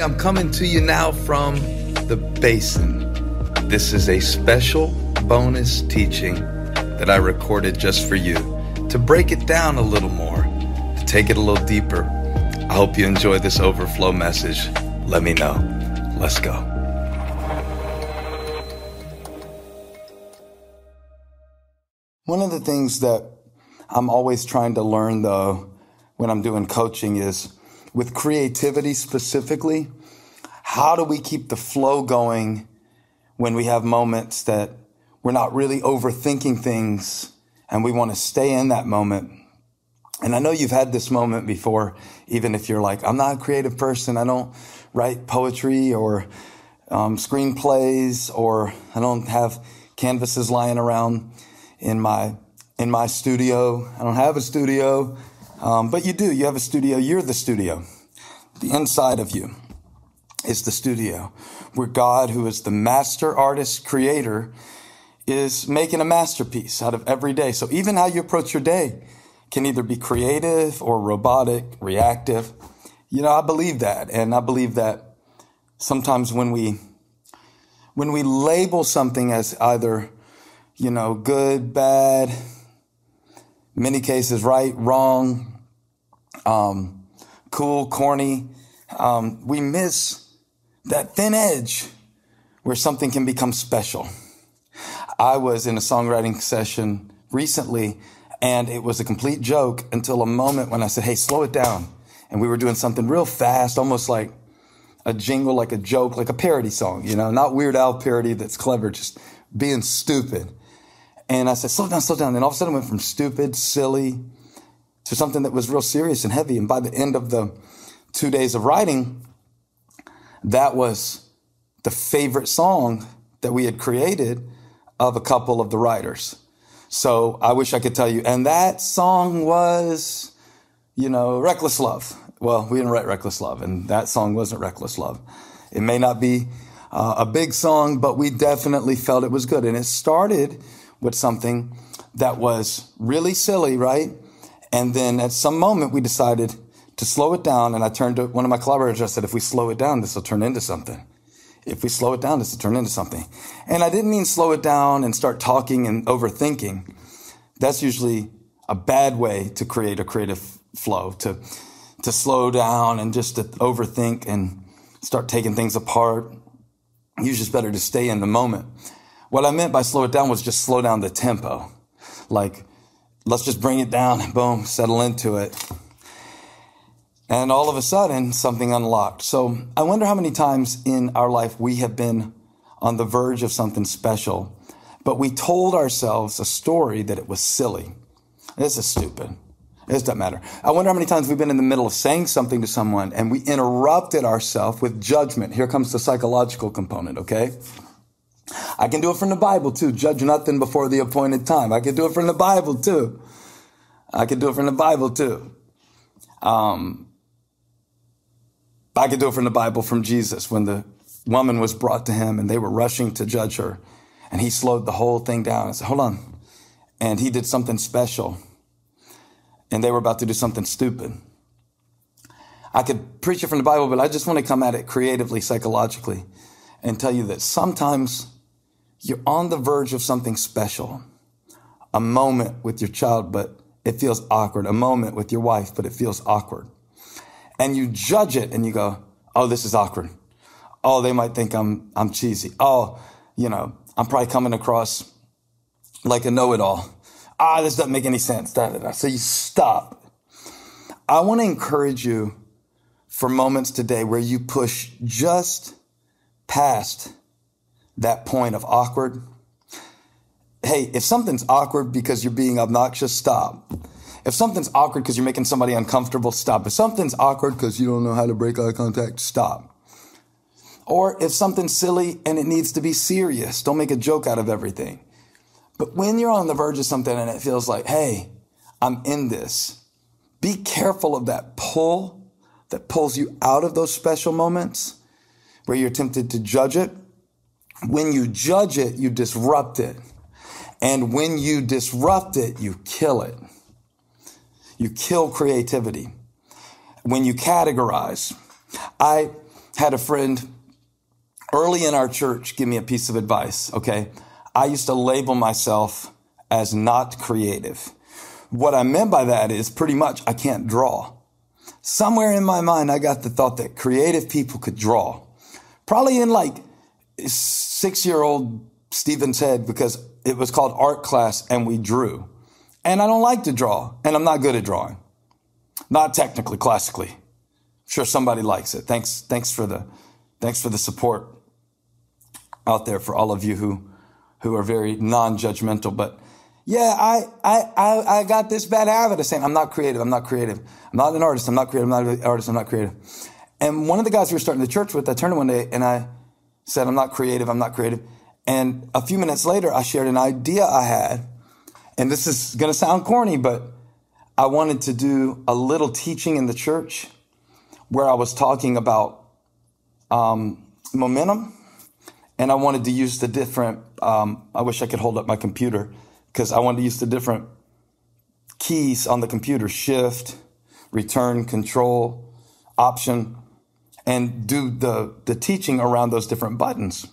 I'm coming to you now from the basin. This is a special bonus teaching that I recorded just for you to break it down a little more, to take it a little deeper. I hope you enjoy this overflow message. Let me know. Let's go. One of the things that I'm always trying to learn though when I'm doing coaching is with creativity specifically, how do we keep the flow going when we have moments that we're not really overthinking things and we want to stay in that moment? And I know you've had this moment before, even if you're like, I'm not a creative person. I don't write poetry or um, screenplays or I don't have canvases lying around in my, in my studio. I don't have a studio. Um, but you do. You have a studio. You're the studio. The inside of you is the studio where God, who is the master artist creator, is making a masterpiece out of every day. So even how you approach your day can either be creative or robotic, reactive. You know, I believe that. And I believe that sometimes when we, when we label something as either, you know, good, bad, many cases right, wrong, um, cool, corny. Um, we miss that thin edge where something can become special. I was in a songwriting session recently and it was a complete joke until a moment when I said, Hey, slow it down. And we were doing something real fast, almost like a jingle, like a joke, like a parody song, you know, not Weird Al parody that's clever, just being stupid. And I said, slow down, slow down. And all of a sudden it went from stupid, silly to something that was real serious and heavy. And by the end of the two days of writing, that was the favorite song that we had created of a couple of the writers. So I wish I could tell you. And that song was, you know, Reckless Love. Well, we didn't write Reckless Love, and that song wasn't Reckless Love. It may not be uh, a big song, but we definitely felt it was good. And it started with something that was really silly, right? And then at some moment we decided to slow it down. And I turned to one of my collaborators. I said, if we slow it down, this will turn into something. If we slow it down, this will turn into something. And I didn't mean slow it down and start talking and overthinking. That's usually a bad way to create a creative flow, to, to slow down and just to overthink and start taking things apart. Usually it's better to stay in the moment. What I meant by slow it down was just slow down the tempo. Like, let's just bring it down, boom, settle into it. And all of a sudden, something unlocked. So I wonder how many times in our life we have been on the verge of something special, but we told ourselves a story that it was silly. This is stupid. It doesn't matter. I wonder how many times we've been in the middle of saying something to someone and we interrupted ourselves with judgment. Here comes the psychological component, okay? I can do it from the Bible too. Judge nothing before the appointed time. I can do it from the Bible too. I can do it from the Bible too. Um, I can do it from the Bible from Jesus when the woman was brought to him and they were rushing to judge her. And he slowed the whole thing down and said, hold on. And he did something special. And they were about to do something stupid. I could preach it from the Bible, but I just want to come at it creatively, psychologically, and tell you that sometimes you're on the verge of something special. A moment with your child, but it feels awkward. A moment with your wife, but it feels awkward and you judge it and you go, oh, this is awkward. Oh, they might think I'm, I'm cheesy. Oh, you know, I'm probably coming across like a know-it-all. Ah, this doesn't make any sense. Da, da, da. So you stop. I want to encourage you for moments today where you push just past that point of awkward. Hey, if something's awkward because you're being obnoxious, stop. If something's awkward because you're making somebody uncomfortable, stop. If something's awkward because you don't know how to break eye contact, stop. Or if something's silly and it needs to be serious, don't make a joke out of everything. But when you're on the verge of something and it feels like, hey, I'm in this, be careful of that pull that pulls you out of those special moments where you're tempted to judge it. When you judge it, you disrupt it. And when you disrupt it, you kill it. You kill creativity when you categorize. I had a friend early in our church give me a piece of advice, okay? I used to label myself as not creative. What I meant by that is pretty much I can't draw. Somewhere in my mind, I got the thought that creative people could draw. Probably in like six year old Steven's head because it was called art class and we drew. And I don't like to draw and I'm not good at drawing. Not technically, classically. I'm sure somebody likes it. Thanks, thanks for the, thanks for the support out there for all of you who, who are very non-judgmental. But yeah, I, I, I, I got this bad habit of saying, I'm not creative. I'm not creative. I'm not an artist. I'm not creative. I'm not an artist. I'm not creative. And one of the guys we were starting the church with, I turned one day and I said, I'm not creative. I'm not creative. And a few minutes later, I shared an idea I had. And this is going to sound corny, but I wanted to do a little teaching in the church where I was talking about um, momentum. And I wanted to use the different, um, I wish I could hold up my computer because I wanted to use the different keys on the computer shift, return, control, option, and do the, the teaching around those different buttons.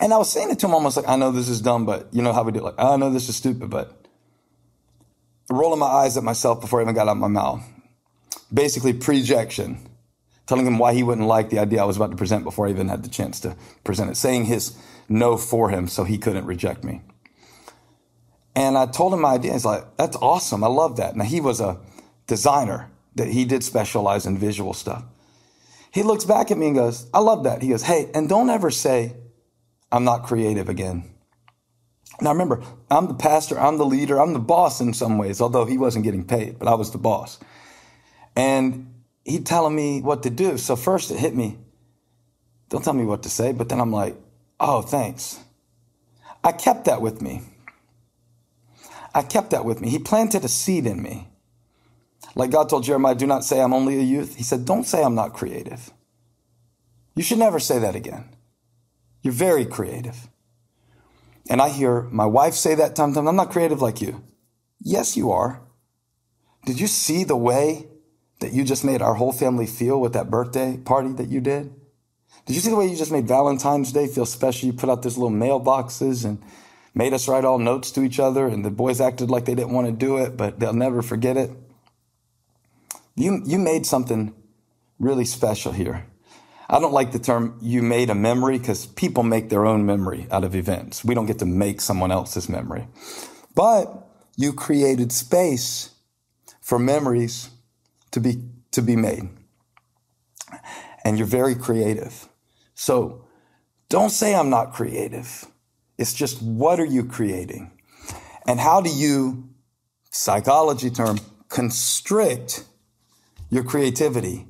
And I was saying it to him almost like, I know this is dumb, but you know how we do it. Like, I know this is stupid, but rolling my eyes at myself before I even got out my mouth. Basically, projection. Telling him why he wouldn't like the idea I was about to present before I even had the chance to present it. Saying his no for him so he couldn't reject me. And I told him my idea. He's like, that's awesome. I love that. Now, he was a designer that he did specialize in visual stuff. He looks back at me and goes, I love that. He goes, Hey, and don't ever say, I'm not creative again. Now remember, I'm the pastor, I'm the leader, I'm the boss in some ways, although he wasn't getting paid, but I was the boss. And he telling me what to do. So first it hit me. Don't tell me what to say, but then I'm like, oh, thanks. I kept that with me. I kept that with me. He planted a seed in me. Like God told Jeremiah, do not say I'm only a youth. He said, don't say I'm not creative. You should never say that again. You're very creative. And I hear my wife say that time, time, I'm not creative like you. Yes, you are. Did you see the way that you just made our whole family feel with that birthday party that you did? Did you see the way you just made Valentine's Day feel special? You put out those little mailboxes and made us write all notes to each other, and the boys acted like they didn't want to do it, but they'll never forget it. You, you made something really special here. I don't like the term you made a memory because people make their own memory out of events. We don't get to make someone else's memory. But you created space for memories to be, to be made. And you're very creative. So don't say I'm not creative. It's just what are you creating? And how do you, psychology term, constrict your creativity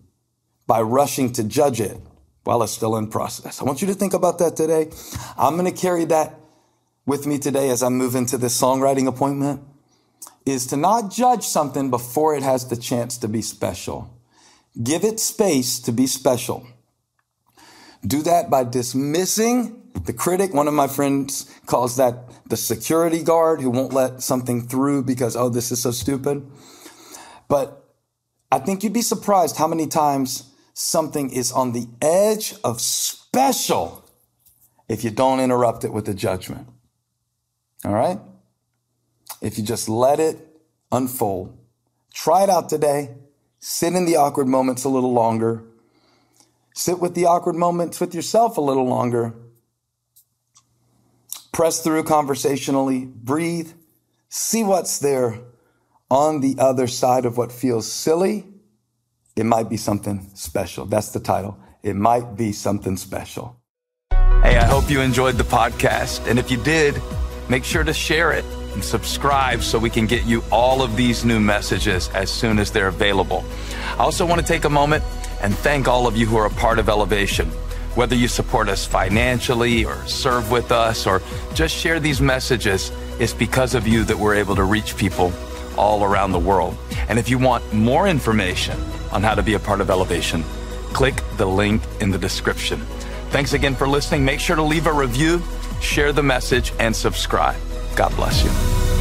by rushing to judge it while it's still in process. I want you to think about that today. I'm going to carry that with me today as I move into this songwriting appointment is to not judge something before it has the chance to be special. Give it space to be special. Do that by dismissing the critic. One of my friends calls that the security guard who won't let something through because, oh, this is so stupid. But I think you'd be surprised how many times something is on the edge of special if you don't interrupt it with a judgment. All right? If you just let it unfold. Try it out today. Sit in the awkward moments a little longer. Sit with the awkward moments with yourself a little longer. Press through conversationally. Breathe. See what's there on the other side of what feels silly it might be something special. That's the title. It might be something special. Hey, I hope you enjoyed the podcast. And if you did, make sure to share it and subscribe so we can get you all of these new messages as soon as they're available. I also want to take a moment and thank all of you who are a part of Elevation. Whether you support us financially or serve with us or just share these messages, it's because of you that we're able to reach people all around the world. And if you want more information, on how to be a part of Elevation, click the link in the description. Thanks again for listening. Make sure to leave a review, share the message, and subscribe. God bless you.